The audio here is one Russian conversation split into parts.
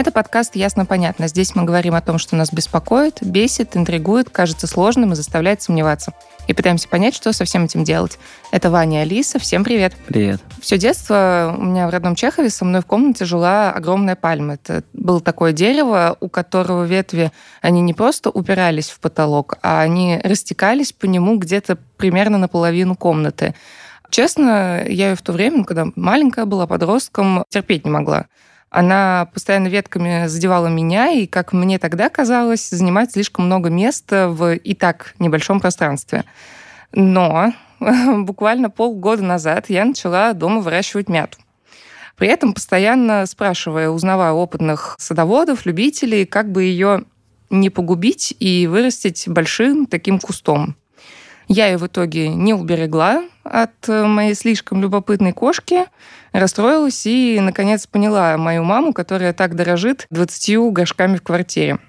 Это подкаст «Ясно-понятно». Здесь мы говорим о том, что нас беспокоит, бесит, интригует, кажется сложным и заставляет сомневаться. И пытаемся понять, что со всем этим делать. Это Ваня Алиса. Всем привет. Привет. Все детство у меня в родном Чехове со мной в комнате жила огромная пальма. Это было такое дерево, у которого ветви, они не просто упирались в потолок, а они растекались по нему где-то примерно наполовину комнаты. Честно, я ее в то время, когда маленькая была, подростком, терпеть не могла. Она постоянно ветками задевала меня, и, как мне тогда казалось, занимает слишком много места в и так небольшом пространстве. Но буквально полгода назад я начала дома выращивать мяту. При этом постоянно спрашивая, узнавая опытных садоводов, любителей, как бы ее не погубить и вырастить большим таким кустом. Я ее в итоге не уберегла от э, моей слишком любопытной кошки, расстроилась и, наконец, поняла мою маму, которая так дорожит 20 горшками в квартире.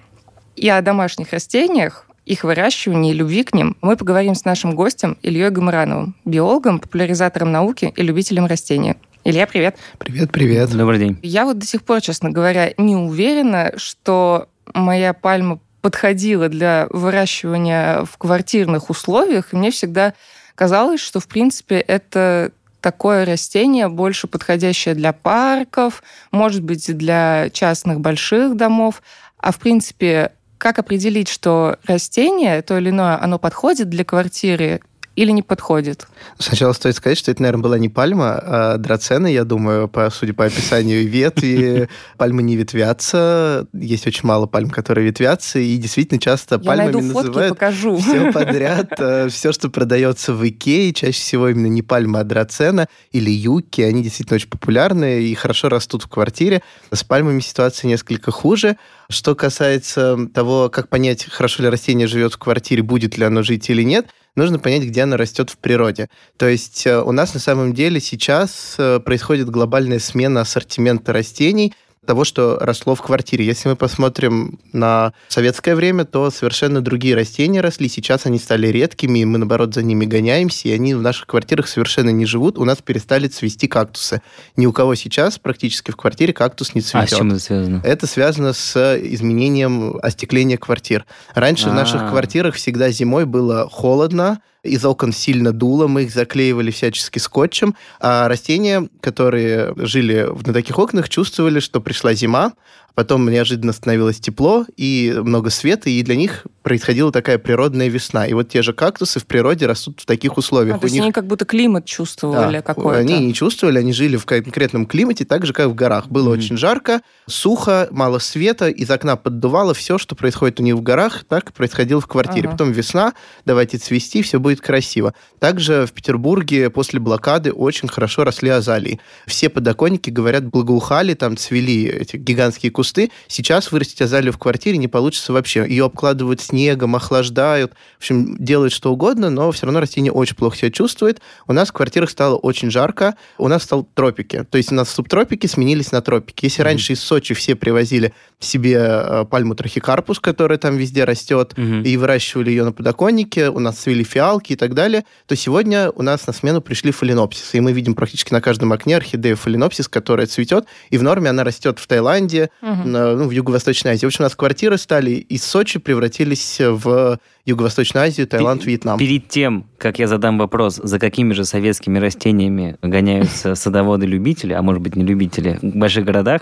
И о домашних растениях, их выращивании и любви к ним мы поговорим с нашим гостем Ильей Гамарановым, биологом, популяризатором науки и любителем растений. Илья, привет. Привет, привет. Добрый день. Я вот до сих пор, честно говоря, не уверена, что моя пальма подходила для выращивания в квартирных условиях, и мне всегда казалось, что, в принципе, это такое растение, больше подходящее для парков, может быть, для частных больших домов. А в принципе, как определить, что растение, то или иное, оно подходит для квартиры или не подходит? Сначала стоит сказать, что это, наверное, была не пальма, а драцена, я думаю, по, судя по описанию ветви. Пальмы не ветвятся. Есть очень мало пальм, которые ветвятся, и действительно часто я пальмами найду называют покажу. все подряд. Э, все, что продается в Икее, чаще всего именно не пальма, а драцена или юки. Они действительно очень популярны и хорошо растут в квартире. С пальмами ситуация несколько хуже. Что касается того, как понять, хорошо ли растение живет в квартире, будет ли оно жить или нет – нужно понять, где она растет в природе. То есть э, у нас на самом деле сейчас э, происходит глобальная смена ассортимента растений, того, что росло в квартире. Если мы посмотрим на советское время, то совершенно другие растения росли. Сейчас они стали редкими, и мы, наоборот, за ними гоняемся, и они в наших квартирах совершенно не живут. У нас перестали цвести кактусы. Ни у кого сейчас практически в квартире кактус не цветет. А с чем это связано? Это связано с изменением остекления квартир. Раньше А-а-а. в наших а. квартирах всегда зимой было холодно, из окон сильно дуло, мы их заклеивали всячески скотчем, а растения, которые жили на таких окнах, чувствовали, что пришла зима, Потом неожиданно становилось тепло и много света, и для них происходила такая природная весна. И вот те же кактусы в природе растут в таких условиях. А, то есть них... они как будто климат чувствовали да, какой-то? Они не чувствовали, они жили в конкретном климате, так же, как в горах. Было mm-hmm. очень жарко, сухо, мало света, из окна поддувало все, что происходит у них в горах, так происходило в квартире. Ага. Потом весна, давайте цвести, все будет красиво. Также в Петербурге после блокады очень хорошо росли азалии. Все подоконники, говорят, благоухали, там цвели эти гигантские кусты. Сейчас вырастить азалию в квартире не получится вообще. Ее обкладывают снегом, охлаждают, в общем, делают что угодно, но все равно растение очень плохо себя чувствует. У нас в квартирах стало очень жарко, у нас стал тропики. То есть у нас субтропики сменились на тропики. Если mm-hmm. раньше из Сочи все привозили себе э, пальму трахикарпус, которая там везде растет, mm-hmm. и выращивали ее на подоконнике, у нас цвели фиалки и так далее, то сегодня у нас на смену пришли фаленопсисы. И мы видим практически на каждом окне орхидею фаленопсис, которая цветет, и в норме она растет в Таиланде, угу. на, ну, в Юго-Восточной Азии. В общем, у нас квартиры стали из Сочи превратились в Юго-Восточную Азию, Таиланд, Вьетнам. Перед тем, как я задам вопрос, за какими же советскими растениями гоняются садоводы-любители, а может быть не любители, в больших городах,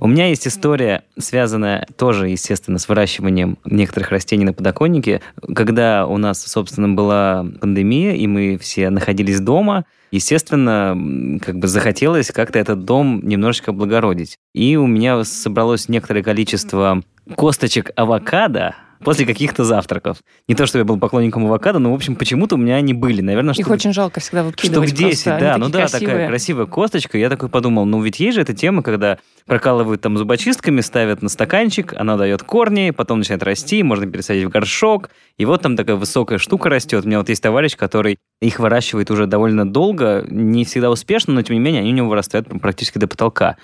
у меня есть история, связанная тоже, естественно, с выращиванием некоторых растений на подоконнике. Когда у нас, собственно, была пандемия, и мы все находились дома, естественно, как бы захотелось как-то этот дом немножечко облагородить. И у меня собралось некоторое количество косточек авокадо, после каких-то завтраков. Не то, что я был поклонником авокадо, но, в общем, почему-то у меня они были. Наверное, Их очень жалко всегда выкидывать Штук 10, просто. да. Ну да, красивые. такая красивая косточка. Я такой подумал, ну ведь есть же эта тема, когда прокалывают там зубочистками, ставят на стаканчик, она дает корни, потом начинает расти, можно пересадить в горшок, и вот там такая высокая штука растет. У меня вот есть товарищ, который их выращивает уже довольно долго, не всегда успешно, но тем не менее они у него вырастают практически до потолка.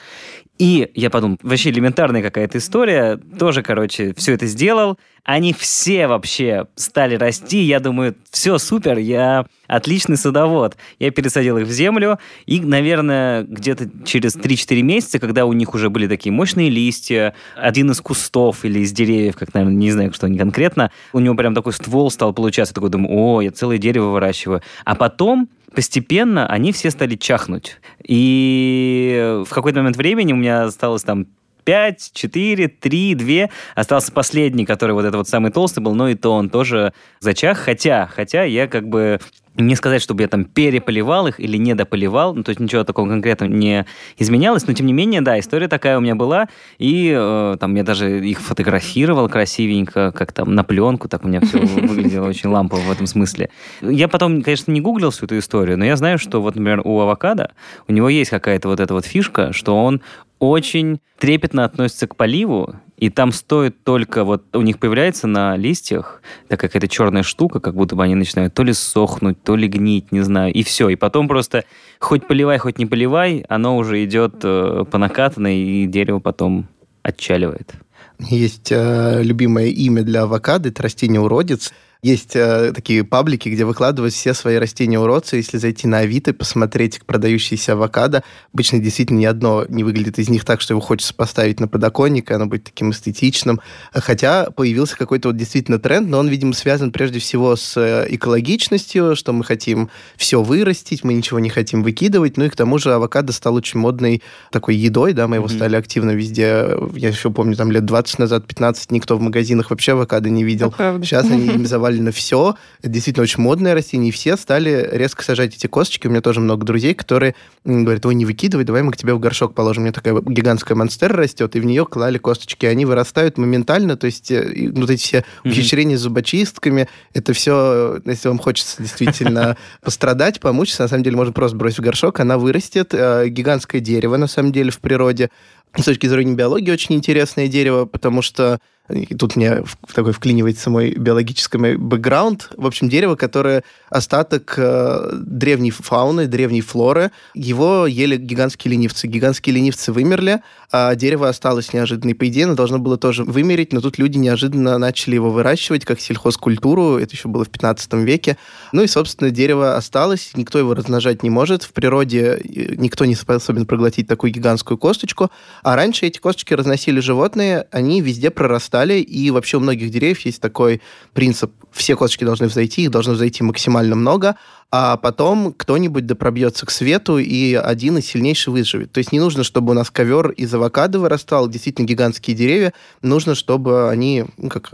И я подумал, вообще элементарная какая-то история. Тоже, короче, все это сделал. они все вообще стали расти. Я думаю, все супер, я отличный садовод. Я пересадил их в землю, и, наверное, где-то через 3-4 месяца, когда у них уже были такие мощные листья, один из кустов или из деревьев, как, наверное, не знаю, что они конкретно, у него прям такой ствол стал получаться. Я такой думаю, о, я целое дерево выращиваю. А потом постепенно они все стали чахнуть. И в какой-то момент времени у меня осталось там 5, 4, 3, 2. Остался последний, который вот этот вот самый толстый был, но и то он тоже зачах. Хотя, хотя я как бы не сказать, чтобы я там переполивал их или недополивал, ну, то есть ничего такого конкретного не изменялось, но тем не менее, да, история такая у меня была, и э, там я даже их фотографировал красивенько, как там на пленку, так у меня все выглядело очень лампово в этом смысле. Я потом, конечно, не гуглил всю эту историю, но я знаю, что вот, например, у авокадо, у него есть какая-то вот эта вот фишка, что он очень трепетно относится к поливу, и там стоит только, вот у них появляется на листьях такая какая-то черная штука, как будто бы они начинают то ли сохнуть, то ли гнить, не знаю, и все. И потом просто хоть поливай, хоть не поливай, оно уже идет э, по накатанной, и дерево потом отчаливает. Есть э, любимое имя для авокадо, это растение уродец. Есть э, такие паблики, где выкладывают все свои растения-уродцы. Если зайти на Авито и посмотреть продающиеся авокадо, обычно действительно ни одно не выглядит из них так, что его хочется поставить на подоконник, и оно будет таким эстетичным. Хотя появился какой-то вот действительно тренд, но он, видимо, связан прежде всего с э, экологичностью, что мы хотим все вырастить, мы ничего не хотим выкидывать. Ну и к тому же авокадо стал очень модной такой едой, да, мы его mm-hmm. стали активно везде. Я еще помню, там лет 20 назад, 15, никто в магазинах вообще авокадо не видел. Сейчас они им заваливают завалено все. Это действительно очень модное растение, и все стали резко сажать эти косточки. У меня тоже много друзей, которые говорят, ой, не выкидывай, давай мы к тебе в горшок положим. У меня такая гигантская монстера растет, и в нее клали косточки. Они вырастают моментально, то есть э, вот эти все ухищрения с зубочистками, это все, если вам хочется действительно пострадать, помучиться, на самом деле можно просто бросить в горшок, она вырастет. Э, гигантское дерево, на самом деле, в природе. С точки зрения биологии очень интересное дерево, потому что и тут мне такой вклинивается мой биологический бэкграунд. В общем, дерево, которое остаток э, древней фауны, древней флоры. Его ели гигантские ленивцы. Гигантские ленивцы вымерли, а дерево осталось неожиданно. И, по идее, оно должно было тоже вымереть, но тут люди неожиданно начали его выращивать как сельхозкультуру. Это еще было в 15 веке. Ну и, собственно, дерево осталось, никто его размножать не может. В природе э, никто не способен проглотить такую гигантскую косточку. А раньше эти косточки разносили животные, они везде прорастали стали, и вообще у многих деревьев есть такой принцип, все косточки должны взойти, их должно взойти максимально много, а потом кто-нибудь допробьется к свету, и один из сильнейших выживет. То есть не нужно, чтобы у нас ковер из авокадо вырастал, действительно гигантские деревья, нужно, чтобы они, ну, как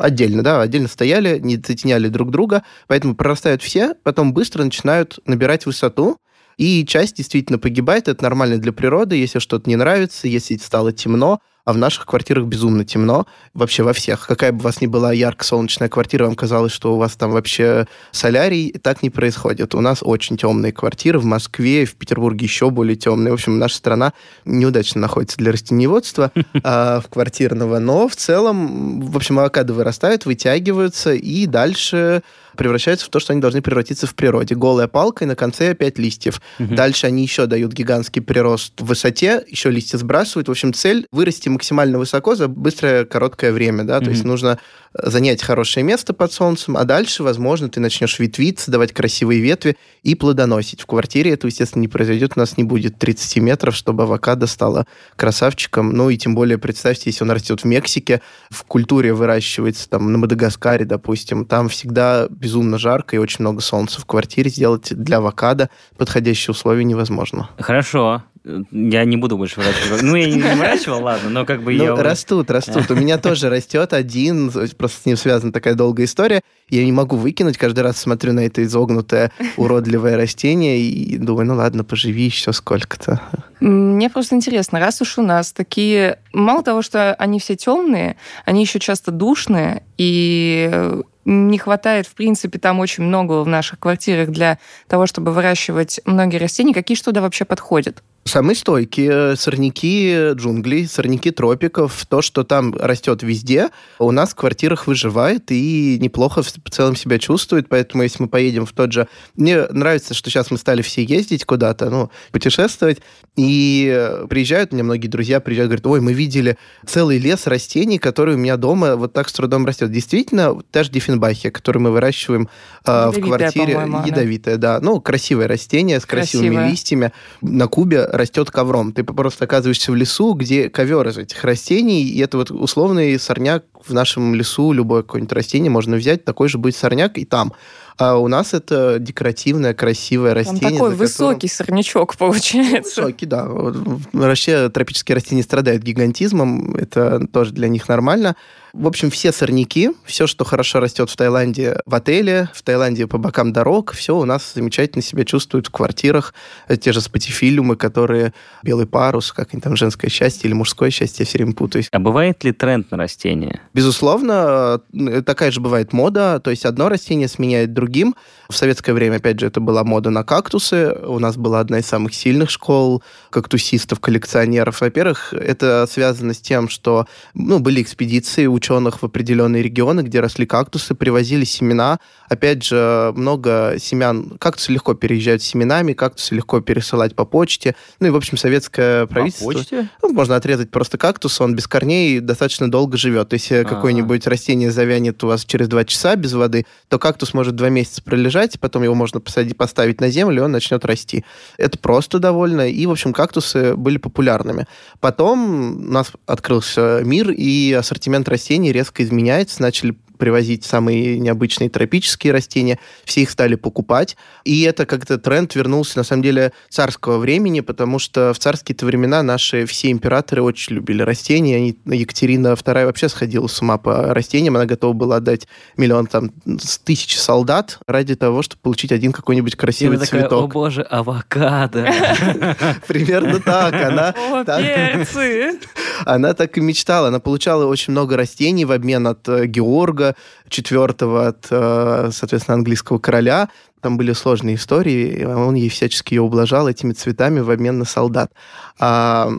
отдельно, да, отдельно стояли, не затеняли друг друга, поэтому прорастают все, потом быстро начинают набирать высоту, и часть действительно погибает, это нормально для природы, если что-то не нравится, если стало темно, а в наших квартирах безумно темно. Вообще во всех. Какая бы у вас ни была ярко-солнечная квартира, вам казалось, что у вас там вообще солярий, так не происходит. У нас очень темные квартиры в Москве, в Петербурге еще более темные. В общем, наша страна неудачно находится для растениеводства а, в квартирного, но в целом, в общем, авокадо вырастают, вытягиваются, и дальше превращаются в то, что они должны превратиться в природе. Голая палка и на конце пять листьев. Угу. Дальше они еще дают гигантский прирост в высоте, еще листья сбрасывают. В общем, цель вырасти максимально высоко за быстрое короткое время, да, угу. то есть нужно занять хорошее место под солнцем, а дальше, возможно, ты начнешь ветвиться, давать красивые ветви и плодоносить. В квартире это, естественно, не произойдет, у нас не будет 30 метров, чтобы авокадо стало красавчиком. Ну и тем более, представьте, если он растет в Мексике, в культуре выращивается там на Мадагаскаре, допустим, там всегда безумно жарко и очень много солнца в квартире. Сделать для авокадо подходящие условия невозможно. Хорошо я не буду больше выращивать. Ну, я не выращивал, ладно, но как бы ну, я... Растут, растут. У меня тоже растет один, просто с ним связана такая долгая история. Я не могу выкинуть, каждый раз смотрю на это изогнутое, уродливое растение и думаю, ну ладно, поживи еще сколько-то. Мне просто интересно, раз уж у нас такие... Мало того, что они все темные, они еще часто душные, и не хватает, в принципе, там очень много в наших квартирах для того, чтобы выращивать многие растения. Какие что туда вообще подходят? Самые стойкие сорняки джунглей, сорняки тропиков, то, что там растет везде, у нас в квартирах выживает и неплохо в целом себя чувствует, поэтому если мы поедем в тот же... Мне нравится, что сейчас мы стали все ездить куда-то, ну, путешествовать, и приезжают, у меня многие друзья приезжают, говорят, ой, мы видели целый лес растений, который у меня дома вот так с трудом растет. Действительно, та же диффенбахия, которую мы выращиваем э, в квартире, ядовитая, да. Ну, красивое растение с красивыми Красивое. листьями. На Кубе растет ковром. Ты просто оказываешься в лесу, где ковер из этих растений, и это вот условный сорняк в нашем лесу, любое какое-нибудь растение можно взять, такой же будет сорняк и там. А у нас это декоративное, красивое растение. Там такой высокий которым... сорнячок получается. Высокий, да. Вообще тропические растения страдают гигантизмом, это тоже для них нормально. В общем, все сорняки, все, что хорошо растет в Таиланде в отеле, в Таиланде по бокам дорог, все у нас замечательно себя чувствуют в квартирах. Те же спатифилиумы, которые белый парус, как они там, женское счастье или мужское счастье, я все время путаюсь. А бывает ли тренд на растения? Безусловно, такая же бывает мода, то есть одно растение сменяет другим. В советское время, опять же, это была мода на кактусы. У нас была одна из самых сильных школ кактусистов, коллекционеров. Во-первых, это связано с тем, что ну, были экспедиции ученых в определенные регионы, где росли кактусы, привозили семена. Опять же, много семян. Кактусы легко переезжают семенами, кактусы легко пересылать по почте. Ну и, в общем, советское правительство... По почте? Ну, можно отрезать просто кактус, он без корней достаточно долго живет. Если А-а-а. какое-нибудь растение завянет у вас через два часа без воды, то кактус может два месяца пролежать, потом его можно посадить, поставить на землю, и он начнет расти. Это просто довольно. И, в общем, кактусы были популярными. Потом у нас открылся мир, и ассортимент растений резко изменяется, начали привозить самые необычные тропические растения, все их стали покупать, и это как-то тренд вернулся, на самом деле, царского времени, потому что в царские-то времена наши все императоры очень любили растения, они, Екатерина II вообще сходила с ума по растениям, она готова была отдать миллион, там, тысяч солдат ради того, чтобы получить один какой-нибудь красивый и цветок. Такая, О боже, авокадо! Примерно так, она... Она так и мечтала, она получала очень много растений в обмен от э, Георга, Георга IV от, э, соответственно, английского короля. Там были сложные истории, и он ей всячески ее ублажал этими цветами в обмен на солдат. А,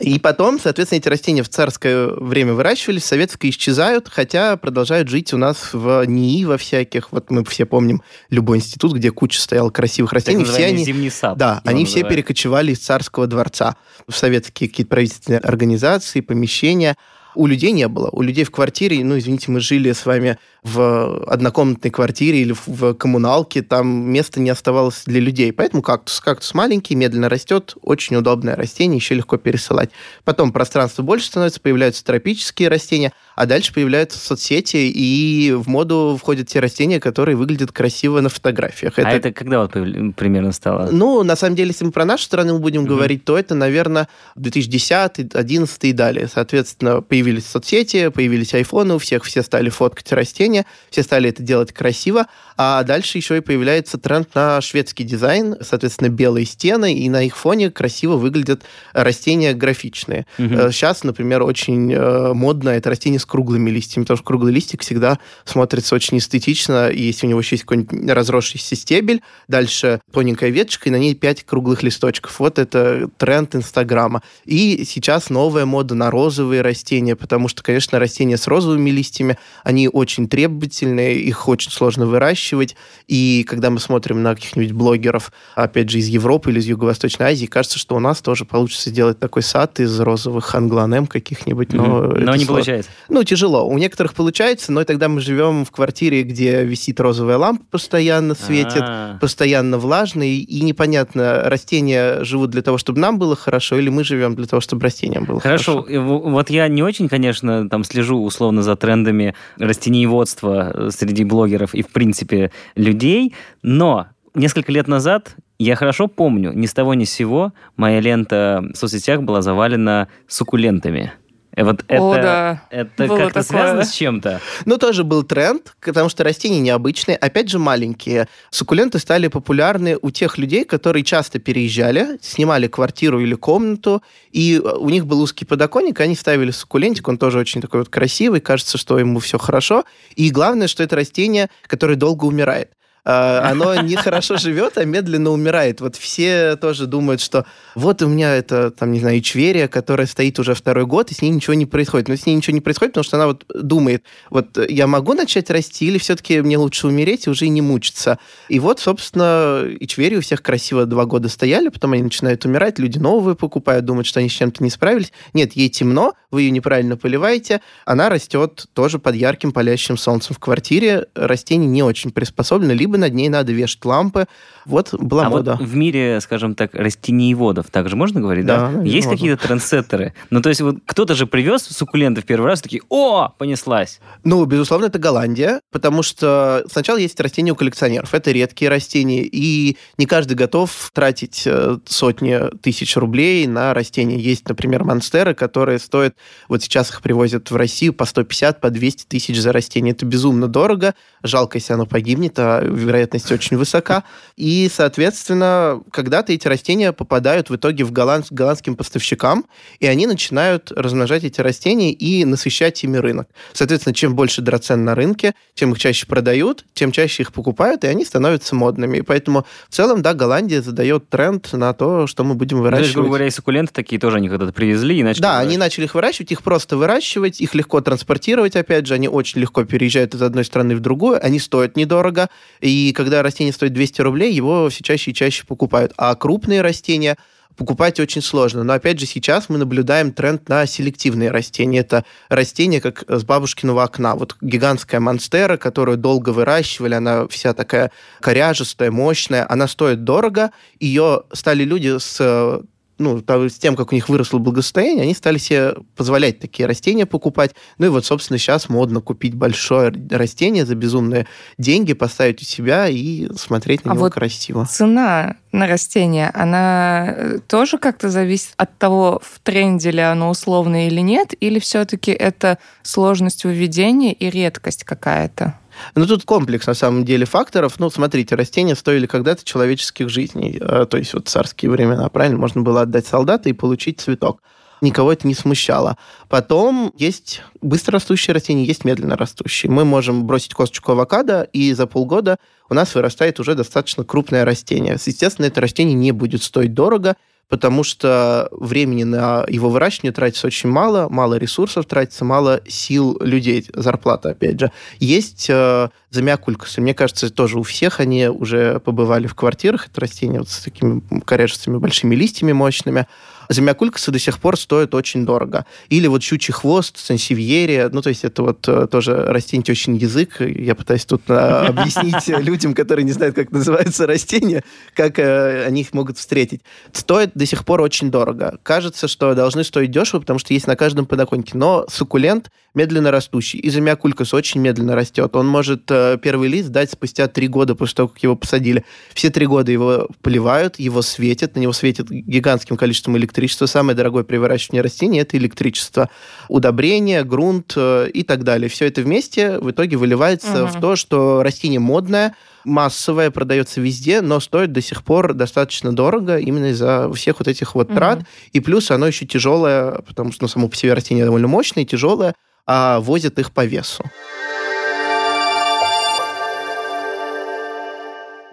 и потом, соответственно, эти растения в царское время выращивались, в советское исчезают, хотя продолжают жить у нас в НИИ во всяких. Вот мы все помним любой институт, где куча стоял красивых растений. все они, зимний сад. Да, они все перекочевали из царского дворца в советские какие-то правительственные организации, помещения у людей не было. У людей в квартире, ну, извините, мы жили с вами в однокомнатной квартире или в коммуналке, там места не оставалось для людей. Поэтому кактус. Кактус маленький, медленно растет, очень удобное растение, еще легко пересылать. Потом пространство больше становится, появляются тропические растения, а дальше появляются соцсети, и в моду входят те растения, которые выглядят красиво на фотографиях. Это... А это когда вот примерно стало? Ну, на самом деле, если мы про нашу страну будем mm-hmm. говорить, то это, наверное, 2010, 2011 и далее. Соответственно, появились соцсети, появились айфоны, у всех все стали фоткать растения, все стали это делать красиво, а дальше еще и появляется тренд на шведский дизайн, соответственно, белые стены, и на их фоне красиво выглядят растения графичные. Mm-hmm. Сейчас, например, очень э, модно это растение с круглыми листьями, потому что круглый листик всегда смотрится очень эстетично, и если у него еще есть какой-нибудь разросшийся стебель, дальше тоненькая веточка, и на ней пять круглых листочков. Вот это тренд Инстаграма. И сейчас новая мода на розовые растения, потому что, конечно, растения с розовыми листьями, они очень требовательные, их очень сложно выращивать, и когда мы смотрим на каких-нибудь блогеров, опять же, из Европы или из Юго-Восточной Азии, кажется, что у нас тоже получится сделать такой сад из розовых англанем каких-нибудь, но... Mm-hmm. Но не сложно. получается. Ну, тяжело. У некоторых получается, но тогда мы живем в квартире, где висит розовая лампа, постоянно светит, А-а-а. постоянно влажно, и непонятно, растения живут для того, чтобы нам было хорошо, или мы живем для того, чтобы растениям было хорошо. Хорошо. Вот я не очень, конечно, там слежу условно за трендами растениеводства э, среди блогеров и, в принципе, людей, но несколько лет назад я хорошо помню, ни с того ни с сего моя лента в соцсетях была завалена суккулентами. Э, вот О, это, да. это как-то связано с чем-то? Ну, тоже был тренд, потому что растения необычные, опять же, маленькие. Суккуленты стали популярны у тех людей, которые часто переезжали, снимали квартиру или комнату, и у них был узкий подоконник, они ставили суккулентик, он тоже очень такой вот красивый, кажется, что ему все хорошо. И главное, что это растение, которое долго умирает. А, оно не хорошо живет, а медленно умирает. Вот все тоже думают, что вот у меня это, там, не знаю, ичверия, которая стоит уже второй год, и с ней ничего не происходит. Но с ней ничего не происходит, потому что она вот думает, вот я могу начать расти, или все-таки мне лучше умереть и уже не мучиться. И вот, собственно, ичвери у всех красиво два года стояли, потом они начинают умирать, люди новые покупают, думают, что они с чем-то не справились. Нет, ей темно, вы ее неправильно поливаете, она растет тоже под ярким палящим солнцем в квартире. Растение не очень приспособлено, либо над ней надо вешать лампы. Вот была а мода. Вот в мире, скажем так, растениеводов, так же можно говорить, да? да? Есть какие-то трендсеттеры? Ну, то есть вот кто-то же привез суккуленты в первый раз, такие, о, понеслась. Ну, безусловно, это Голландия, потому что сначала есть растения у коллекционеров. Это редкие растения, и не каждый готов тратить э, сотни тысяч рублей на растения. Есть, например, монстеры, которые стоят, вот сейчас их привозят в Россию по 150, по 200 тысяч за растение. Это безумно дорого. Жалко, если оно погибнет, а вероятность очень высока. И, соответственно, когда-то эти растения попадают в итоге в голланд... голландским поставщикам, и они начинают размножать эти растения и насыщать ими рынок. Соответственно, чем больше драцен на рынке, тем их чаще продают, тем чаще их покупают, и они становятся модными. И поэтому в целом, да, Голландия задает тренд на то, что мы будем выращивать. То есть, грубо говоря, и суккуленты такие тоже они когда-то привезли и начали Да, они начали их выращивать, их просто выращивать, их легко транспортировать, опять же, они очень легко переезжают из одной страны в другую, они стоят недорого, и когда растение стоит 200 рублей, его все чаще и чаще покупают. А крупные растения покупать очень сложно. Но опять же сейчас мы наблюдаем тренд на селективные растения. Это растения как с бабушкиного окна. Вот гигантская монстера, которую долго выращивали, она вся такая коряжестая, мощная, она стоит дорого. Ее стали люди с ну, с тем, как у них выросло благосостояние, они стали себе позволять такие растения покупать. Ну и вот, собственно, сейчас модно купить большое растение за безумные деньги, поставить у себя и смотреть на а него вот красиво. Цена на растение, она э, тоже как-то зависит от того, в тренде ли оно условное или нет, или все-таки это сложность выведения и редкость какая-то? Ну, тут комплекс, на самом деле, факторов. Ну, смотрите, растения стоили когда-то человеческих жизней. Э, то есть вот царские времена, правильно? Можно было отдать солдата и получить цветок никого это не смущало. Потом есть быстрорастущие растения, есть медленно растущие. Мы можем бросить косточку авокадо, и за полгода у нас вырастает уже достаточно крупное растение. Естественно, это растение не будет стоить дорого, потому что времени на его выращивание тратится очень мало, мало ресурсов тратится, мало сил людей, зарплата, опять же. Есть э, замякулькасы. Мне кажется, тоже у всех они уже побывали в квартирах. Это растения вот с такими коряжестыми большими листьями мощными. Замякулькасы до сих пор стоят очень дорого. Или вот щучий хвост, сансевьерия, ну, то есть это вот э, тоже растение очень язык. Я пытаюсь тут э, объяснить людям, которые не знают, как называются растения, как э, они их могут встретить. Стоит до сих пор очень дорого. Кажется, что должны стоить дешево, потому что есть на каждом подоконнике. Но суккулент медленно растущий. И замякулькас очень медленно растет. Он может первый лист дать спустя три года после того, как его посадили. Все три года его поливают, его светят, на него светит гигантским количеством электричества электричество. Самое дорогое при выращивании растений – это электричество. Удобрение, грунт э, и так далее. Все это вместе в итоге выливается угу. в то, что растение модное, массовое, продается везде, но стоит до сих пор достаточно дорого именно из-за всех вот этих вот трат. Угу. И плюс оно еще тяжелое, потому что ну, само по себе растение довольно мощное, тяжелое, а возят их по весу.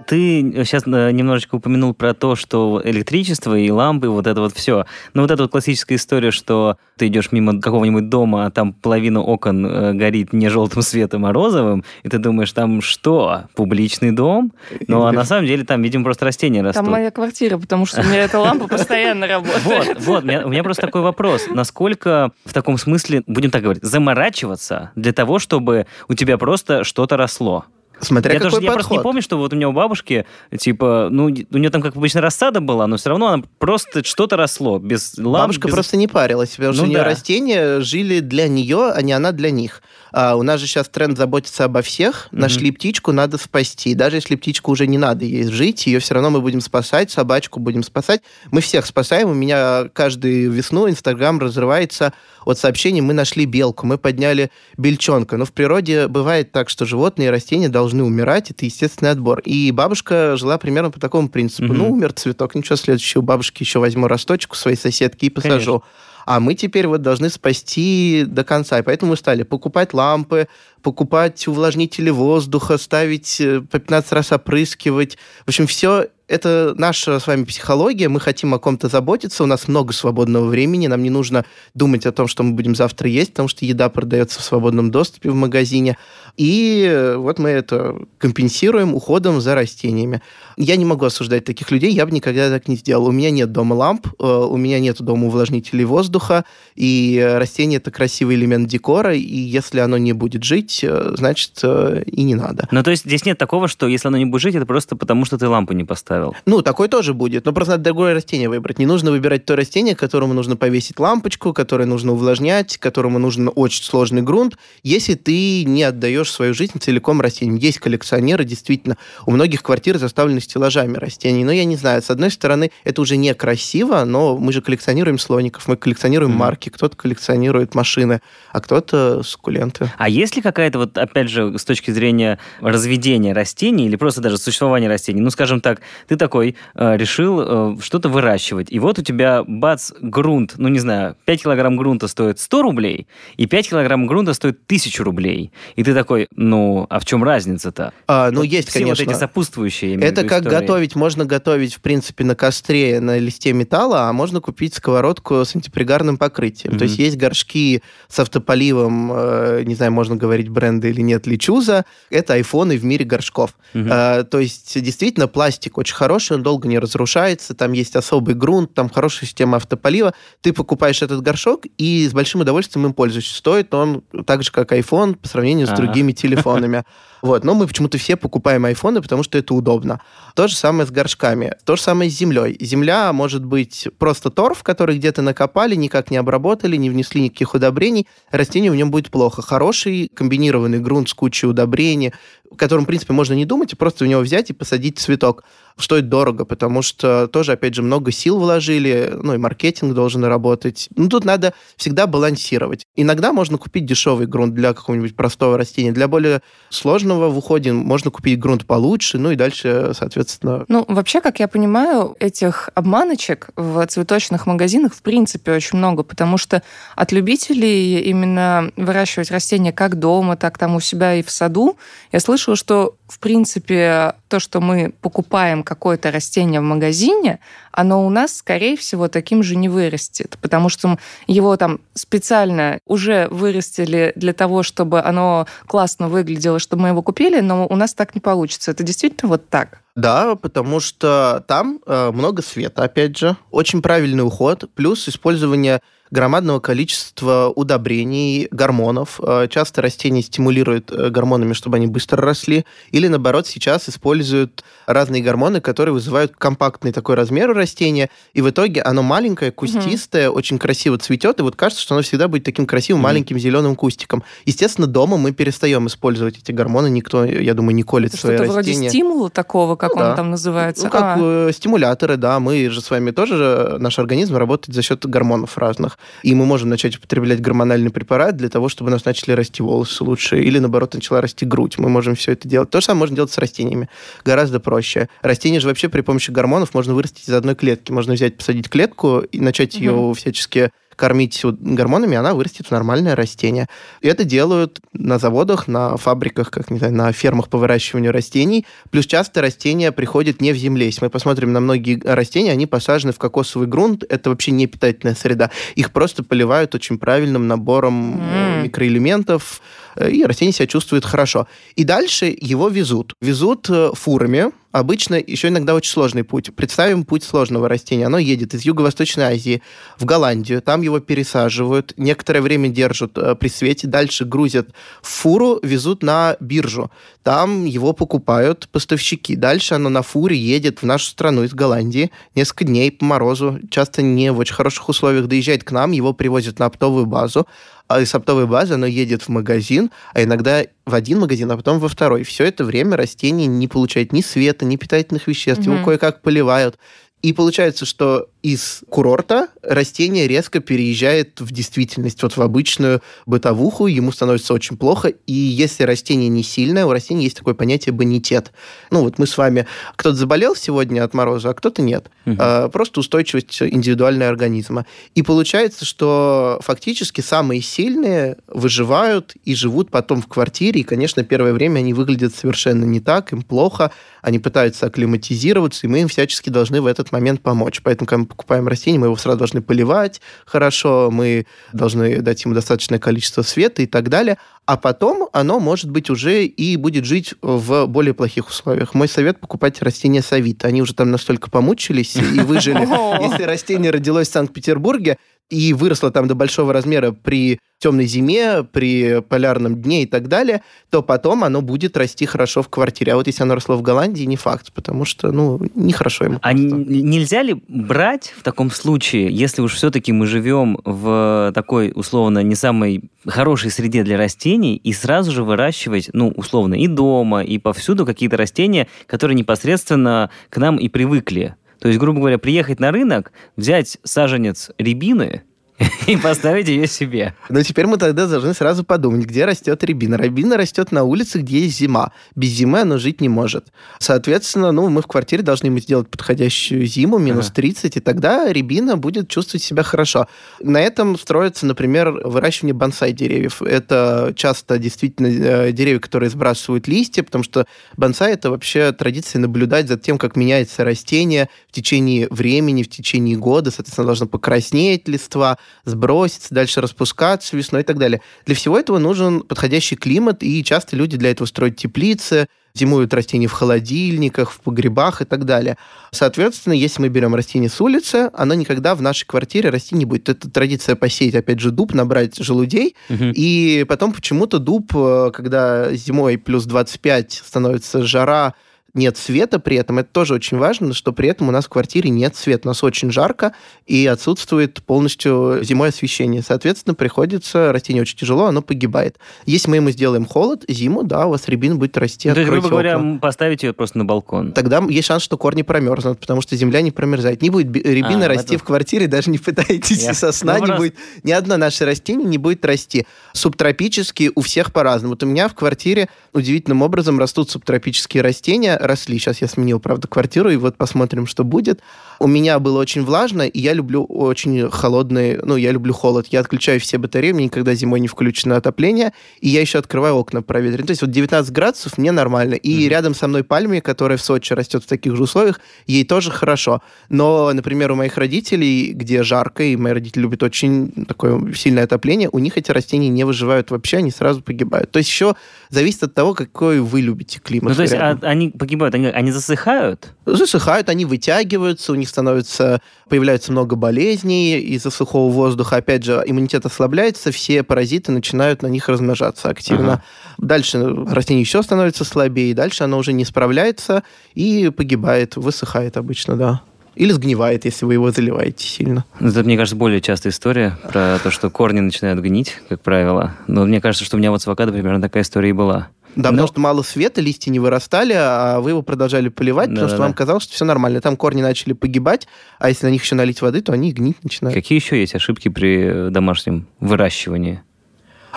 Ты сейчас э, немножечко упомянул про то, что электричество и лампы, вот это вот все. Ну, вот эта вот классическая история, что ты идешь мимо какого-нибудь дома, а там половина окон э, горит не желтым светом, а розовым, и ты думаешь, там что, публичный дом? Ну, а на самом деле там, видимо, просто растения растут. Там моя квартира, потому что у меня эта лампа постоянно работает. Вот, вот, у меня просто такой вопрос. Насколько в таком смысле, будем так говорить, заморачиваться для того, чтобы у тебя просто что-то росло? Смотря я, какой тоже, я просто не помню, что вот у меня у бабушки, типа, ну, у нее там как обычно рассада была, но все равно она просто что-то росло. Без ламп, Бабушка без... просто не парилась, потому ну, что у нее растения жили для нее, а не она для них. А у нас же сейчас тренд заботиться обо всех. Mm-hmm. Нашли птичку, надо спасти. Даже если птичку уже не надо ей жить, ее все равно мы будем спасать, собачку будем спасать. Мы всех спасаем. У меня каждую весну Инстаграм разрывается от сообщений «Мы нашли белку, мы подняли бельчонка». Но в природе бывает так, что животные и растения должны умирать. Это естественный отбор. И бабушка жила примерно по такому принципу. Mm-hmm. Ну, умер цветок, ничего, следующего бабушки еще возьму росточку своей соседки и посажу. Конечно. А мы теперь вот должны спасти до конца. И поэтому мы стали покупать лампы, покупать увлажнители воздуха, ставить э, по 15 раз опрыскивать. В общем, все это наша с вами психология, мы хотим о ком-то заботиться, у нас много свободного времени, нам не нужно думать о том, что мы будем завтра есть, потому что еда продается в свободном доступе в магазине. И вот мы это компенсируем уходом за растениями. Я не могу осуждать таких людей, я бы никогда так не сделал. У меня нет дома ламп, э, у меня нет дома увлажнителей воздуха, и растение – это красивый элемент декора, и если оно не будет жить, э, значит, э, и не надо. Ну, то есть здесь нет такого, что если оно не будет жить, это просто потому, что ты лампу не поставил? Ну, такой тоже будет, но просто надо другое растение выбрать. Не нужно выбирать то растение, которому нужно повесить лампочку, которое нужно увлажнять, которому нужен очень сложный грунт, если ты не отдаешь свою жизнь целиком растениям. Есть коллекционеры, действительно, у многих квартир заставлены стеллажами растений. Но я не знаю, с одной стороны, это уже некрасиво, но мы же коллекционируем слоников, мы коллекционируем mm-hmm. марки, кто-то коллекционирует машины, а кто-то суккуленты. А есть ли какая-то, вот опять же, с точки зрения разведения растений или просто даже существования растений, ну, скажем так, ты такой э, решил э, что-то выращивать, и вот у тебя, бац, грунт, ну, не знаю, 5 килограмм грунта стоит 100 рублей, и 5 килограмм грунта стоит 1000 рублей. И ты такой, ну, а в чем разница-то? А, ну, вот есть, все конечно. вот эти сопутствующие. Это как истории. готовить. Можно готовить, в принципе, на костре, на листе металла, а можно купить сковородку с антипригарным покрытием. Mm-hmm. То есть есть горшки с автополивом, э, не знаю, можно говорить бренда или нет, Личуза. Это айфоны в мире горшков. Mm-hmm. А, то есть действительно пластик очень хороший, он долго не разрушается, там есть особый грунт, там хорошая система автополива. Ты покупаешь этот горшок и с большим удовольствием им пользуешься. Стоит он так же, как iPhone по сравнению с а. Другими телефонами. Вот. Но мы почему-то все покупаем айфоны, потому что это удобно. То же самое с горшками. То же самое с землей. Земля может быть просто торф, который где-то накопали, никак не обработали, не внесли никаких удобрений. Растению в нем будет плохо. Хороший комбинированный грунт с кучей удобрений, о котором, в принципе, можно не думать, и просто в него взять и посадить цветок стоит дорого, потому что тоже, опять же, много сил вложили, ну и маркетинг должен работать. Ну, тут надо всегда балансировать. Иногда можно купить дешевый грунт для какого-нибудь простого растения. Для более сложного в уходе можно купить грунт получше, ну и дальше, соответственно... Ну, вообще, как я понимаю, этих обманочек в цветочных магазинах в принципе очень много, потому что от любителей именно выращивать растения как дома, так там у себя и в саду, я слышала, что в принципе то, что мы покупаем какое-то растение в магазине, оно у нас, скорее всего, таким же не вырастет, потому что его там специально уже вырастили для того, чтобы оно классно выглядело, чтобы мы купили, но у нас так не получится. Это действительно вот так? Да, потому что там э, много света, опять же, очень правильный уход, плюс использование громадного количества удобрений, гормонов. Э, часто растения стимулируют э, гормонами, чтобы они быстро росли. Или, наоборот, сейчас используют разные гормоны, которые вызывают компактный такой размер у растения. И в итоге оно маленькое, кустистое, угу. очень красиво цветет. И вот кажется, что оно всегда будет таким красивым угу. маленьким зеленым кустиком. Естественно, дома мы перестаем использовать эти гормоны. Никто, я думаю, не колет Это свои что-то растения. вроде стимула такого, как ну, он да. там называется. Ну, как а. стимуляторы, да. Мы же с вами тоже, наш организм работает за счет гормонов разных и мы можем начать употреблять гормональный препарат для того, чтобы у нас начали расти волосы лучше, или, наоборот, начала расти грудь. Мы можем все это делать. То же самое можно делать с растениями. Гораздо проще. Растения же вообще при помощи гормонов можно вырастить из одной клетки. Можно взять, посадить клетку и начать ее mm-hmm. всячески кормить гормонами, она вырастет в нормальное растение. И это делают на заводах, на фабриках, как не знаю, на фермах по выращиванию растений. Плюс часто растения приходят не в земле. Если мы посмотрим на многие растения, они посажены в кокосовый грунт. Это вообще не питательная среда. Их просто поливают очень правильным набором mm. микроэлементов, э, и растение себя чувствует хорошо. И дальше его везут. Везут э, фурами, обычно еще иногда очень сложный путь. Представим путь сложного растения. Оно едет из Юго-Восточной Азии в Голландию, там его пересаживают, некоторое время держат э, при свете, дальше грузят в фуру, везут на биржу. Там его покупают поставщики. Дальше оно на фуре едет в нашу страну из Голландии несколько дней по морозу, часто не в очень хороших условиях, доезжает к нам, его привозят на оптовую базу, а из оптовой базы оно едет в магазин, а иногда в один магазин, а потом во второй. Все это время растение не получает ни света, ни питательных веществ, mm-hmm. его кое-как поливают. И получается, что из курорта растение резко переезжает в действительность, вот в обычную бытовуху, ему становится очень плохо, и если растение не сильное, у растения есть такое понятие бонитет. Ну вот мы с вами, кто-то заболел сегодня от мороза, а кто-то нет. Угу. А, просто устойчивость индивидуального организма. И получается, что фактически самые сильные выживают и живут потом в квартире, и, конечно, первое время они выглядят совершенно не так, им плохо, они пытаются акклиматизироваться, и мы им всячески должны в этот момент помочь. Поэтому, когда мы покупаем растение, мы его сразу должны поливать хорошо, мы должны дать ему достаточное количество света и так далее. А потом оно, может быть, уже и будет жить в более плохих условиях. Мой совет – покупать растения Савита. Они уже там настолько помучились и выжили. Если растение родилось в Санкт-Петербурге, и выросла там до большого размера при темной зиме, при полярном дне и так далее, то потом оно будет расти хорошо в квартире. А вот если оно росло в Голландии, не факт, потому что, ну, нехорошо ему. А нельзя ли брать в таком случае, если уж все-таки мы живем в такой, условно, не самой хорошей среде для растений, и сразу же выращивать, ну, условно, и дома, и повсюду какие-то растения, которые непосредственно к нам и привыкли? То есть, грубо говоря, приехать на рынок, взять саженец рябины, и поставить ее себе. Но теперь мы тогда должны сразу подумать, где растет рябина. Рябина растет на улице, где есть зима. Без зимы оно жить не может. Соответственно, ну, мы в квартире должны ему сделать подходящую зиму, минус ага. 30, и тогда рябина будет чувствовать себя хорошо. На этом строится, например, выращивание бонсай деревьев. Это часто действительно э, деревья, которые сбрасывают листья, потому что бонсай это вообще традиция наблюдать за тем, как меняется растение в течение времени, в течение года. Соответственно, должно покраснеть листва, сброситься, дальше распускаться весной и так далее. Для всего этого нужен подходящий климат, и часто люди для этого строят теплицы, зимуют растения в холодильниках, в погребах и так далее. Соответственно, если мы берем растение с улицы, оно никогда в нашей квартире расти не будет. Это традиция посеять, опять же, дуб, набрать желудей, угу. и потом почему-то дуб, э, когда зимой плюс 25 становится жара, нет света при этом. Это тоже очень важно, что при этом у нас в квартире нет света. У нас очень жарко и отсутствует полностью зимой освещение. Соответственно, приходится, растение очень тяжело, оно погибает. Если мы ему сделаем холод, зиму, да, у вас рябина будет расти. Ну, то есть, грубо говоря, поставить ее просто на балкон. Тогда есть шанс, что корни промерзнут, потому что земля не промерзает. Не будет рябина а, расти в квартире, даже не пытайтесь, Я... сосна ну, не будет. Ни одно наше растение не будет расти. Субтропические у всех по-разному. Вот у меня в квартире удивительным образом растут субтропические растения, росли. Сейчас я сменил, правда, квартиру, и вот посмотрим, что будет. У меня было очень влажно, и я люблю очень холодный, ну, я люблю холод. Я отключаю все батареи, мне никогда зимой не включено отопление, и я еще открываю окна проветрить. То есть вот 19 градусов мне нормально. И mm-hmm. рядом со мной пальмия, которая в Сочи растет в таких же условиях, ей тоже хорошо. Но, например, у моих родителей, где жарко, и мои родители любят очень такое сильное отопление, у них эти растения не выживают вообще, они сразу погибают. То есть еще зависит от того, какой вы любите климат. Ну, то есть а, они погибают, они, они засыхают? Засыхают, они вытягиваются, у них становится, появляется много болезней из-за сухого воздуха. Опять же, иммунитет ослабляется, все паразиты начинают на них размножаться активно. Ага. Дальше растение еще становится слабее, дальше оно уже не справляется и погибает, высыхает обычно, да. Или сгнивает, если вы его заливаете сильно. Это, мне кажется, более частая история про то, что корни начинают гнить, как правило. Но мне кажется, что у меня вот с авокадо примерно такая история и была. Да, Но... потому что мало света, листья не вырастали, а вы его продолжали поливать, да, потому что да. вам казалось, что все нормально. Там корни начали погибать, а если на них еще налить воды, то они гнить начинают. Какие еще есть ошибки при домашнем выращивании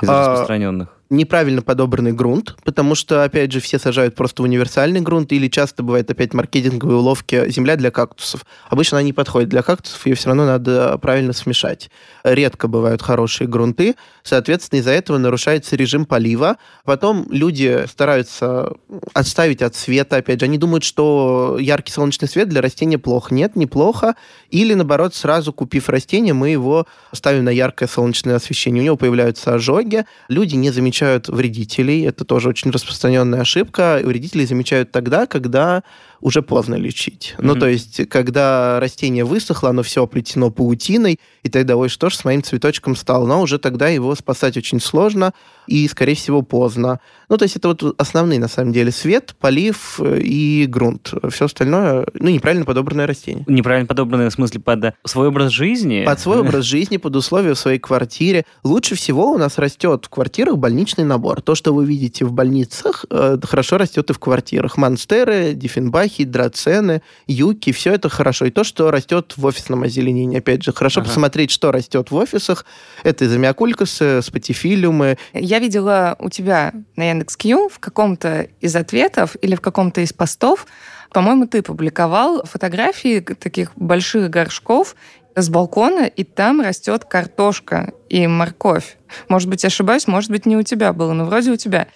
из а... распространенных? Неправильно подобранный грунт, потому что, опять же, все сажают просто универсальный грунт, или часто бывает опять маркетинговые уловки земля для кактусов. Обычно она не подходит для кактусов, ее все равно надо правильно смешать. Редко бывают хорошие грунты, соответственно, из-за этого нарушается режим полива. Потом люди стараются отставить от света, опять же, они думают, что яркий солнечный свет для растения плохо. Нет, неплохо. Или, наоборот, сразу купив растение, мы его ставим на яркое солнечное освещение. У него появляются ожоги, люди не замечают замечают вредителей. Это тоже очень распространенная ошибка. Вредителей замечают тогда, когда уже поздно лечить. Mm-hmm. Ну, то есть, когда растение высохло, оно все оплетено паутиной, и тогда, ой, что ж с моим цветочком стало? Но уже тогда его спасать очень сложно и, скорее всего, поздно. Ну, то есть, это вот основные, на самом деле, свет, полив э, и грунт. Все остальное, ну, неправильно подобранное растение. Неправильно подобранное, в смысле, под свой образ жизни? Под свой образ жизни, под условия в своей квартире. Лучше всего у нас растет в квартирах больничный набор. То, что вы видите в больницах, э, хорошо растет и в квартирах. Монстеры, диффенбахи, черепахи, драцены, юки, все это хорошо. И то, что растет в офисном озеленении, опять же, хорошо ага. посмотреть, что растет в офисах. Это изомиокулькасы, спатифилиумы. Я видела у тебя на Яндекс.Кью в каком-то из ответов или в каком-то из постов по-моему, ты публиковал фотографии таких больших горшков с балкона, и там растет картошка и морковь. Может быть, ошибаюсь, может быть, не у тебя было, но вроде у тебя.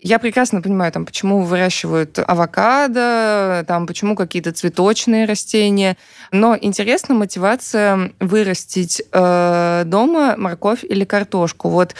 Я прекрасно понимаю, там, почему выращивают авокадо, там, почему какие-то цветочные растения. Но интересна мотивация вырастить э, дома морковь или картошку. Вот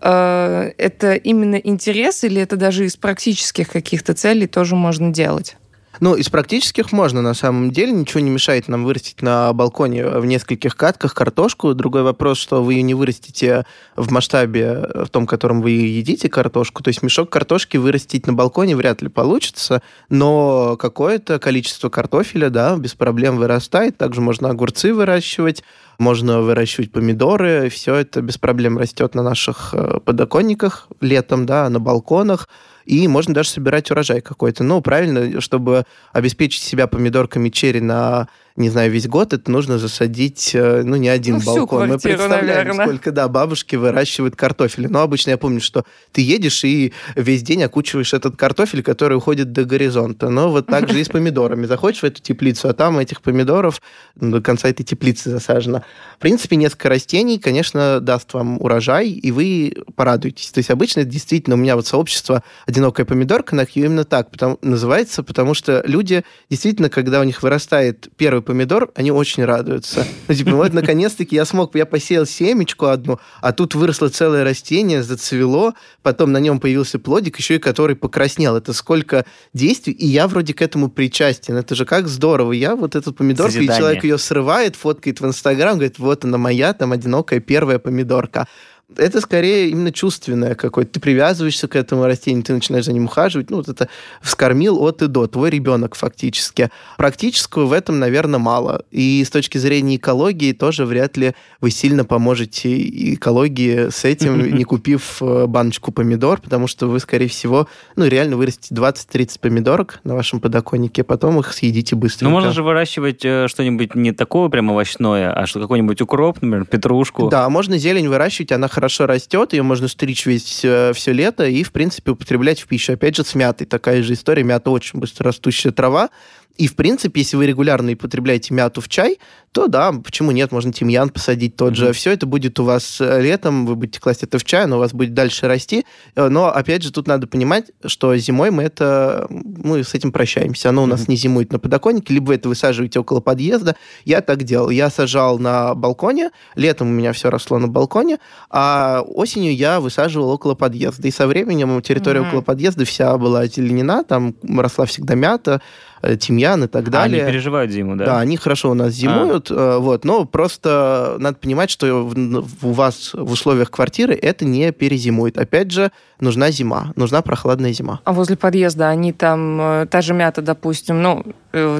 э, это именно интерес или это даже из практических каких-то целей тоже можно делать? Ну, из практических можно, на самом деле. Ничего не мешает нам вырастить на балконе в нескольких катках картошку. Другой вопрос, что вы ее не вырастите в масштабе, в том, котором вы едите картошку. То есть мешок картошки вырастить на балконе вряд ли получится, но какое-то количество картофеля, да, без проблем вырастает. Также можно огурцы выращивать, можно выращивать помидоры, все это без проблем растет на наших э, подоконниках летом, да, на балконах и можно даже собирать урожай какой-то. Ну, правильно, чтобы обеспечить себя помидорками черри на не знаю, весь год это нужно засадить, э, ну, не один ну, балкон. Мы представляем, наверное. сколько, да, бабушки выращивают картофель. Но обычно я помню, что ты едешь и весь день окучиваешь этот картофель, который уходит до горизонта. Но вот так же и с помидорами. Заходишь в эту теплицу, а там этих помидоров до конца этой теплицы засажено. В принципе, несколько растений, конечно, даст вам урожай, и вы порадуетесь. То есть обычно это действительно у меня вот сообщество «Одинокая помидорка» на Q именно так потому, называется, потому что люди действительно, когда у них вырастает первый помидор, они очень радуются. Ну, типа, вот, наконец-таки я смог, я посеял семечку одну, а тут выросло целое растение, зацвело, потом на нем появился плодик, еще и который покраснел. Это сколько действий, и я вроде к этому причастен. Это же как здорово. Я вот этот помидор, и человек ее срывает, фоткает в Инстаграм, говорит, вот она моя, там, одинокая первая помидорка это скорее именно чувственное какое-то. Ты привязываешься к этому растению, ты начинаешь за ним ухаживать. Ну, вот это вскормил от и до, твой ребенок фактически. Практического в этом, наверное, мало. И с точки зрения экологии тоже вряд ли вы сильно поможете экологии с этим, не купив э, баночку помидор, потому что вы, скорее всего, ну, реально вырастите 20-30 помидорок на вашем подоконнике, а потом их съедите быстро. Ну, можно же выращивать э, что-нибудь не такое прям овощное, а что какой-нибудь укроп, например, петрушку. Да, можно зелень выращивать, она хорошо растет, ее можно стричь весь все, все лето и, в принципе, употреблять в пищу. Опять же, с мятой такая же история. Мята очень быстро растущая трава, и, в принципе, если вы регулярно употребляете мяту в чай, то да, почему нет, можно тимьян посадить тот mm-hmm. же. Все это будет у вас э, летом, вы будете класть это в чай, но у вас будет дальше расти. Э, но, опять же, тут надо понимать, что зимой мы это, мы с этим прощаемся. Оно у нас не зимует на подоконнике, либо вы это высаживаете около подъезда. Я так делал. Я сажал на балконе, летом у меня все росло на балконе, а осенью я высаживал около подъезда. И со временем территория mm-hmm. около подъезда вся была озеленена, там росла всегда мята, тимьян и так далее. А они переживают зиму, да? Да, они хорошо у нас зимуют, а. вот, но просто надо понимать, что у вас в условиях квартиры это не перезимует. Опять же, нужна зима, нужна прохладная зима. А возле подъезда они там, э, та же мята, допустим, ну,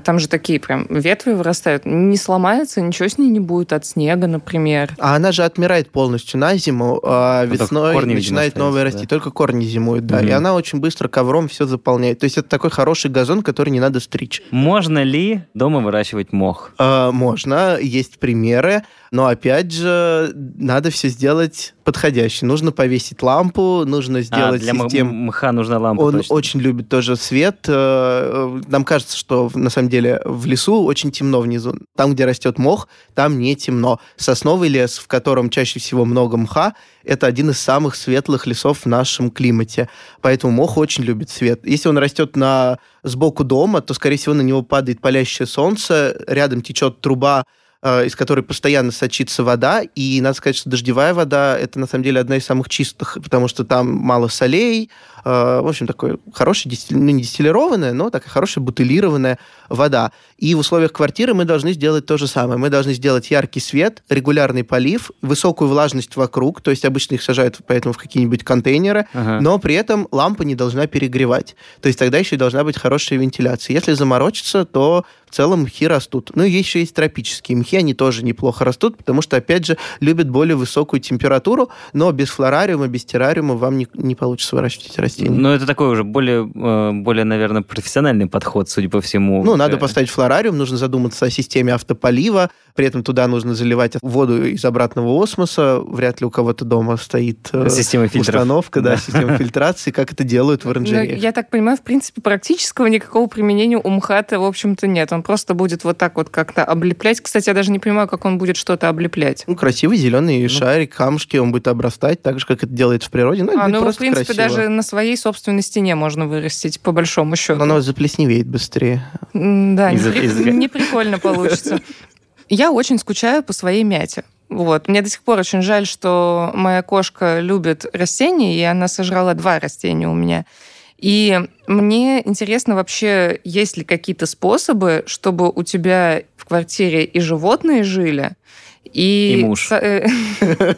там же такие прям ветви вырастают, не сломается, ничего с ней не будет от снега, например. А она же отмирает полностью на зиму, а ну, весной корни, начинает новые расти, да? только корни зимуют, да, mm-hmm. и она очень быстро ковром все заполняет. То есть это такой хороший газон, который не надо стричь. Можно ли дома выращивать мох? А, можно, есть примеры. Но опять же, надо все сделать подходяще. Нужно повесить лампу, нужно а, сделать а, для систему... мха нужна лампа. Он точно. очень любит тоже свет. Э, нам кажется, что на самом деле в лесу очень темно внизу. Там, где растет мох, там не темно. Сосновый лес, в котором чаще всего много мха, это один из самых светлых лесов в нашем климате. Поэтому мох очень любит свет. Если он растет на сбоку дома, то, скорее всего, на него падает палящее солнце, рядом течет труба Э, из которой постоянно сочится вода, и надо сказать, что дождевая вода – это, на самом деле, одна из самых чистых, потому что там мало солей, э, в общем, такой хороший, ну, не дистиллированная, но такая хорошая бутылированная вода. И в условиях квартиры мы должны сделать то же самое. Мы должны сделать яркий свет, регулярный полив, высокую влажность вокруг, то есть обычно их сажают поэтому в какие-нибудь контейнеры, ага. но при этом лампа не должна перегревать. То есть тогда еще и должна быть хорошая вентиляция. Если заморочиться, то в целом мхи растут. Ну, еще есть тропические мхи, они тоже неплохо растут, потому что, опять же, любят более высокую температуру, но без флорариума, без террариума вам не, не получится выращивать растения. Ну, это такой уже более, э, более, наверное, профессиональный подход, судя по всему. Ну, надо поставить флорариум, нужно задуматься о системе автополива, при этом туда нужно заливать воду из обратного осмоса, вряд ли у кого-то дома стоит э, система установка, да, система фильтрации, как это делают в. Ну, я так понимаю, в принципе, практического никакого применения у МХАТа, в общем-то, нет. Он просто будет вот так вот как-то облеплять. Кстати, я даже не понимаю, как он будет что-то облеплять. Ну, красивый зеленый ну. шарик, камушки, он будет обрастать так же, как это делает в природе. Ну, а, ну, в принципе, красиво. даже на своей собственной стене можно вырастить, по большому счету. Но оно заплесневеет быстрее. Да, не прикольно получится. Я очень скучаю по своей мяте. Вот. Мне до сих пор очень жаль, что моя кошка любит растения, и она сожрала два растения у меня. И мне интересно вообще, есть ли какие-то способы, чтобы у тебя в квартире и животные жили, и, и муж. Э,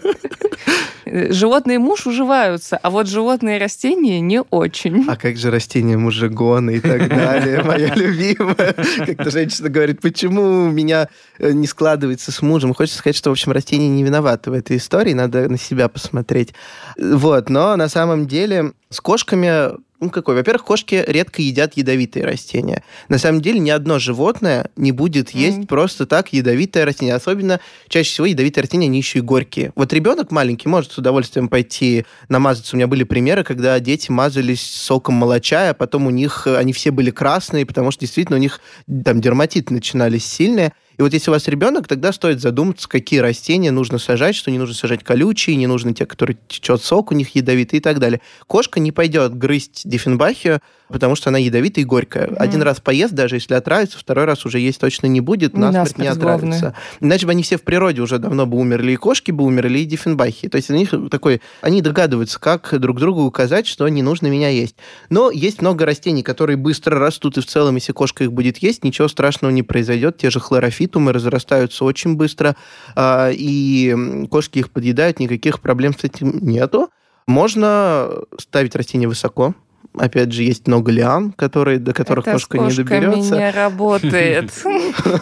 животные муж уживаются, а вот животные растения не очень. А как же растения мужегоны и так далее, моя любимая. Как-то женщина говорит, почему у меня э, не складывается с мужем. Хочется сказать, что, в общем, растения не виноваты в этой истории, надо на себя посмотреть. Вот, но на самом деле с кошками ну, какой? Во-первых, кошки редко едят ядовитые растения. На самом деле, ни одно животное не будет есть mm. просто так ядовитое растение. Особенно, чаще всего, ядовитые растения, они еще и горькие. Вот ребенок маленький может с удовольствием пойти намазаться. У меня были примеры, когда дети мазались соком молочая, а потом у них, они все были красные, потому что действительно у них там дерматит начинались сильные. И вот если у вас ребенок, тогда стоит задуматься, какие растения нужно сажать, что не нужно сажать колючие, не нужно те, которые течет сок у них ядовитый и так далее. Кошка не пойдет грызть диффенбахию, потому что она ядовитая и горькая. Mm. Один раз поест, даже если отравится, второй раз уже есть точно не будет, насмерть не отравится. Главное. Иначе бы они все в природе уже давно бы умерли, и кошки бы умерли, и диффенбахи. То есть у них такой... Они догадываются, как друг другу указать, что не нужно меня есть. Но есть много растений, которые быстро растут, и в целом, если кошка их будет есть, ничего страшного не произойдет. Те же хлорофитумы разрастаются очень быстро, а, и кошки их подъедают, никаких проблем с этим нету. Можно ставить растения высоко, Опять же, есть много лиан, которые, до которых Это кошка не доберется. не работает.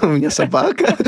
У меня собака.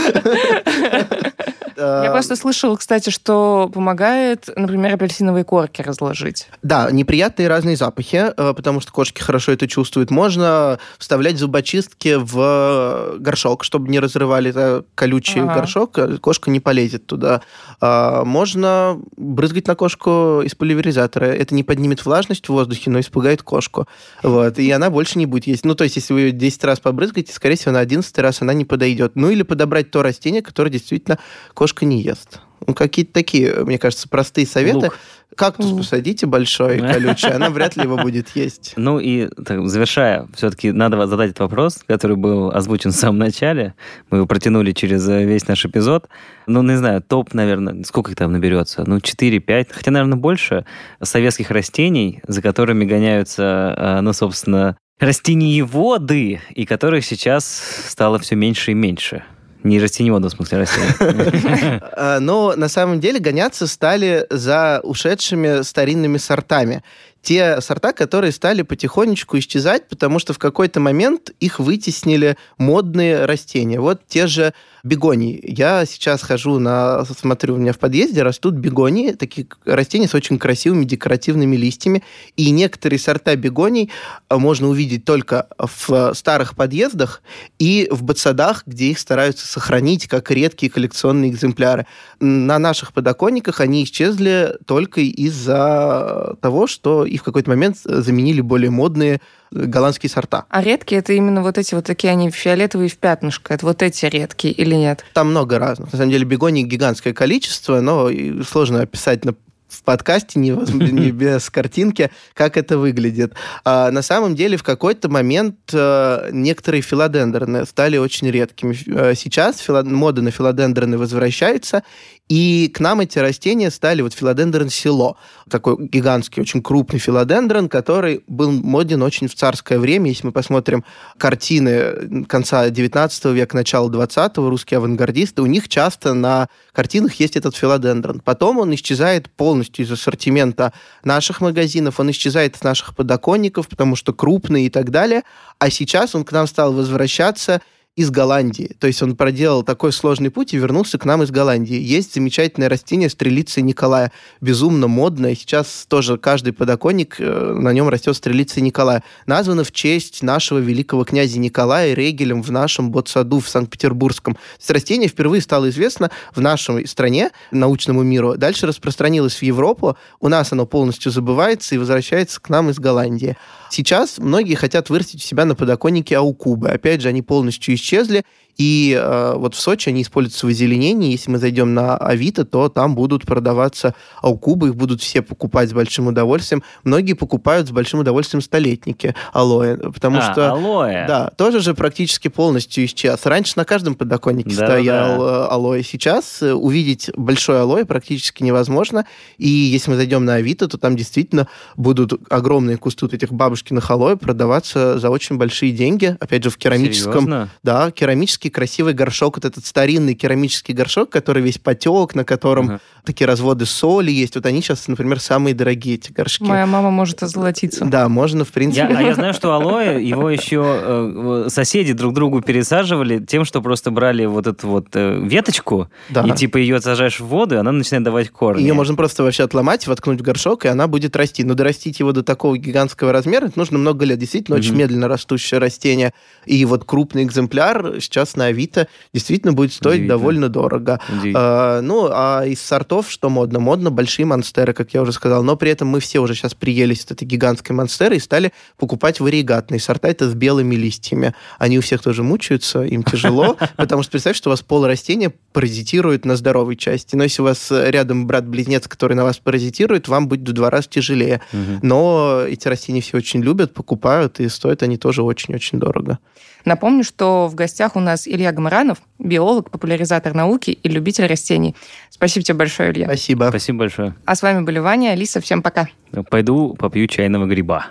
Я просто слышала, кстати, что помогает, например, апельсиновые корки разложить. Да, неприятные разные запахи, э, потому что кошки хорошо это чувствуют. Можно вставлять зубочистки в горшок, чтобы не разрывали это колючий ага. горшок, э, кошка не полезет туда. Можно брызгать на кошку из пульверизатора. Это не поднимет влажность в воздухе, но испугает кошку. Вот, и она больше не будет есть. Ну, то есть, если вы ее 10 раз побрызгаете, скорее всего, на 11 раз она не подойдет. Ну, или подобрать то растение, которое действительно кошка не ест. Ну, какие-то такие, мне кажется, простые советы. Лук. Кактус посадите большой, колючий, она вряд ли его будет есть. Ну и так, завершая, все-таки надо задать этот вопрос, который был озвучен в самом начале. Мы его протянули через э, весь наш эпизод. Ну, не знаю, топ, наверное, сколько их там наберется? Ну, 4-5, хотя, наверное, больше советских растений, за которыми гоняются, э, ну, собственно, растениеводы, и которых сейчас стало все меньше и меньше. Не растениевода, в смысле растения. А, но на самом деле гоняться стали за ушедшими старинными сортами те сорта, которые стали потихонечку исчезать, потому что в какой-то момент их вытеснили модные растения. Вот те же бегонии. Я сейчас хожу на... Смотрю, у меня в подъезде растут бегонии, такие растения с очень красивыми декоративными листьями. И некоторые сорта бегоний а, можно увидеть только в старых подъездах и в ботсадах, где их стараются сохранить как редкие коллекционные экземпляры. На наших подоконниках они исчезли только из-за того, что и в какой-то момент заменили более модные э, голландские сорта. А редкие это именно вот эти вот такие, они фиолетовые в пятнышко. Это вот эти редкие или нет? Там много разных. На самом деле бегоний гигантское количество, но сложно описать на в подкасте, не, не без картинки, как это выглядит. А, на самом деле, в какой-то момент а, некоторые филодендроны стали очень редкими. А, сейчас фило... мода на филодендроны возвращается, и к нам эти растения стали вот филодендрон село, такой гигантский, очень крупный филодендрон, который был моден очень в царское время. Если мы посмотрим картины конца 19 века, начала 20-го, русские авангардисты, у них часто на картинах есть этот филодендрон. Потом он исчезает полностью из ассортимента наших магазинов, он исчезает из наших подоконников, потому что крупный и так далее. А сейчас он к нам стал возвращаться из Голландии. То есть он проделал такой сложный путь и вернулся к нам из Голландии. Есть замечательное растение стрелицы Николая, безумно модное. Сейчас тоже каждый подоконник, э, на нем растет стрелица Николая. Названо в честь нашего великого князя Николая Регелем в нашем ботсаду в Санкт-Петербургском. Это растение впервые стало известно в нашей стране, научному миру. Дальше распространилось в Европу. У нас оно полностью забывается и возвращается к нам из Голландии. Сейчас многие хотят вырастить у себя на подоконнике аукубы. Опять же, они полностью исчезли, и э, вот в Сочи они используются в озеленении. Если мы зайдем на Авито, то там будут продаваться аукубы, их будут все покупать с большим удовольствием. Многие покупают с большим удовольствием столетники алоэ, потому а, что... алоэ. Да, тоже же практически полностью исчез. Раньше на каждом подоконнике да, стоял да. алоэ. Сейчас э, увидеть большой алоэ практически невозможно. И если мы зайдем на Авито, то там действительно будут огромные кусты вот этих бабушкиных алоэ продаваться за очень большие деньги. Опять же, в керамическом... Серьезно? Да, керамический красивый горшок, вот этот старинный керамический горшок, который весь потек, на котором ага. такие разводы соли есть. Вот они сейчас, например, самые дорогие эти горшки. Моя мама может озолотиться. Да, можно, в принципе. Я, а я знаю, что алоэ, его еще э, соседи друг другу пересаживали тем, что просто брали вот эту вот э, веточку, да. и типа ее сажаешь в воду, и она начинает давать корни. Ее можно просто вообще отломать, воткнуть в горшок, и она будет расти. Но дорастить его до такого гигантского размера нужно много лет. Действительно, mm-hmm. очень медленно растущее растение. И вот крупный экземпляр сейчас на Авито действительно будет стоить довольно дорого. А, ну, а из сортов, что модно? Модно большие монстеры, как я уже сказал, но при этом мы все уже сейчас приелись от этой гигантской монстеры и стали покупать варигатные сорта, это с белыми листьями. Они у всех тоже мучаются, им тяжело, потому что представь, что у вас пол растения паразитирует на здоровой части. Но если у вас рядом брат-близнец, который на вас паразитирует, вам будет в два раза тяжелее. Но эти растения все очень любят, покупают, и стоят они тоже очень-очень дорого. Напомню, что в гостях у нас Илья Гамаранов, биолог, популяризатор науки и любитель растений. Спасибо тебе большое, Илья. Спасибо. Спасибо большое. А с вами были Ваня, Алиса. Всем пока. Пойду попью чайного гриба.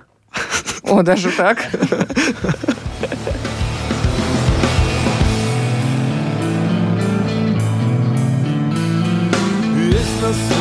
О, даже так? Есть на